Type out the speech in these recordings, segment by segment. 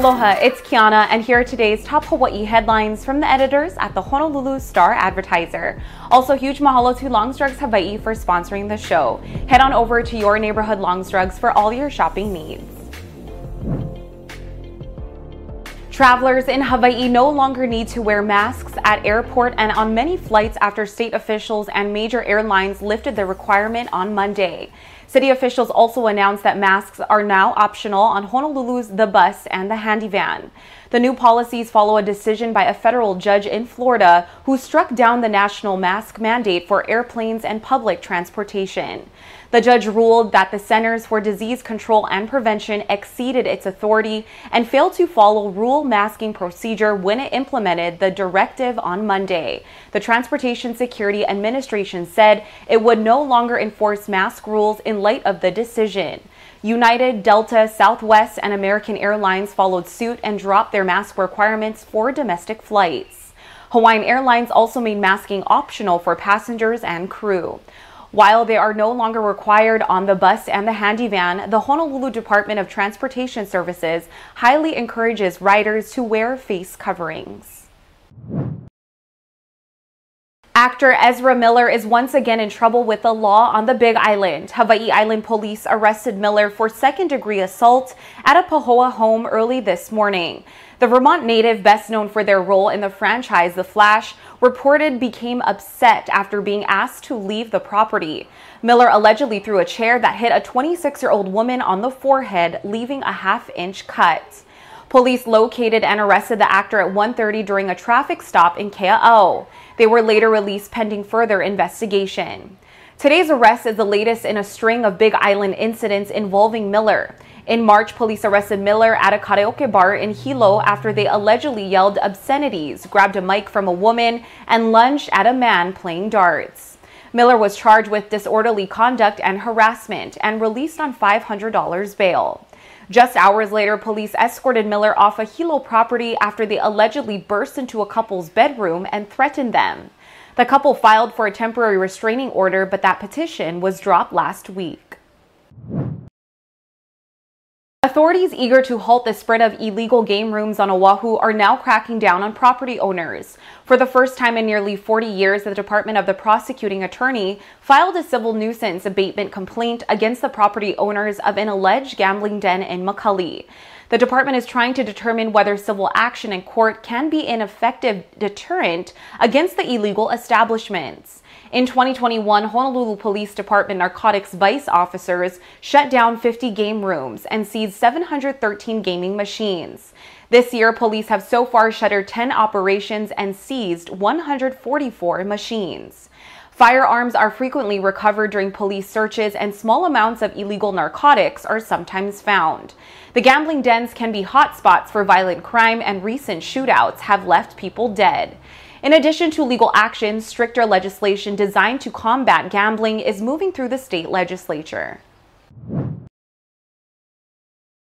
Aloha, it's Kiana, and here are today's top Hawaii headlines from the editors at the Honolulu Star Advertiser. Also, huge mahalo to Longs Drugs Hawaii for sponsoring the show. Head on over to your neighborhood Longs Drugs for all your shopping needs. Travelers in Hawaii no longer need to wear masks at airport and on many flights after state officials and major airlines lifted the requirement on Monday. City officials also announced that masks are now optional on Honolulu's The Bus and the Handy Van. The new policies follow a decision by a federal judge in Florida who struck down the national mask mandate for airplanes and public transportation. The judge ruled that the Centers for Disease Control and Prevention exceeded its authority and failed to follow rulemaking procedure when it implemented the directive on Monday. The Transportation Security Administration said it would no longer enforce mask rules in light of the decision. United, Delta, Southwest, and American Airlines followed suit and dropped their mask requirements for domestic flights. Hawaiian Airlines also made masking optional for passengers and crew. While they are no longer required on the bus and the handy van, the Honolulu Department of Transportation Services highly encourages riders to wear face coverings. Actor Ezra Miller is once again in trouble with the law on the Big Island. Hawaii Island police arrested Miller for second degree assault at a Pahoa home early this morning. The Vermont native, best known for their role in the franchise The Flash, reported became upset after being asked to leave the property. Miller allegedly threw a chair that hit a 26 year old woman on the forehead, leaving a half inch cut. Police located and arrested the actor at 1:30 during a traffic stop in Kea'au. They were later released pending further investigation. Today's arrest is the latest in a string of Big Island incidents involving Miller. In March, police arrested Miller at a karaoke bar in Hilo after they allegedly yelled obscenities, grabbed a mic from a woman, and lunged at a man playing darts. Miller was charged with disorderly conduct and harassment and released on $500 bail. Just hours later, police escorted Miller off a Hilo property after they allegedly burst into a couple's bedroom and threatened them. The couple filed for a temporary restraining order, but that petition was dropped last week. Authorities eager to halt the spread of illegal game rooms on Oahu are now cracking down on property owners. For the first time in nearly 40 years, the Department of the Prosecuting Attorney filed a civil nuisance abatement complaint against the property owners of an alleged gambling den in McCully. The department is trying to determine whether civil action in court can be an effective deterrent against the illegal establishments. In 2021, Honolulu Police Department narcotics vice officers shut down 50 game rooms and seized 713 gaming machines. This year, police have so far shuttered 10 operations and seized 144 machines. Firearms are frequently recovered during police searches, and small amounts of illegal narcotics are sometimes found. The gambling dens can be hotspots for violent crime, and recent shootouts have left people dead. In addition to legal action, stricter legislation designed to combat gambling is moving through the state legislature.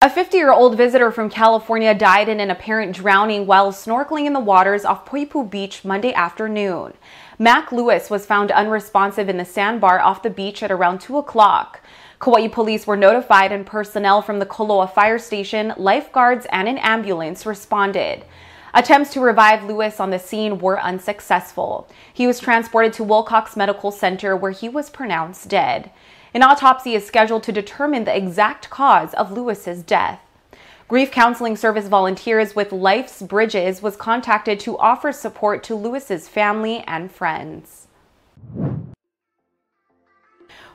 A 50 year old visitor from California died in an apparent drowning while snorkeling in the waters off Poipu Beach Monday afternoon. Mac Lewis was found unresponsive in the sandbar off the beach at around 2 o'clock. Kauai police were notified and personnel from the Koloa fire station, lifeguards, and an ambulance responded. Attempts to revive Lewis on the scene were unsuccessful. He was transported to Wilcox Medical Center where he was pronounced dead. An autopsy is scheduled to determine the exact cause of Lewis's death. Grief Counseling Service volunteers with Life's Bridges was contacted to offer support to Lewis's family and friends.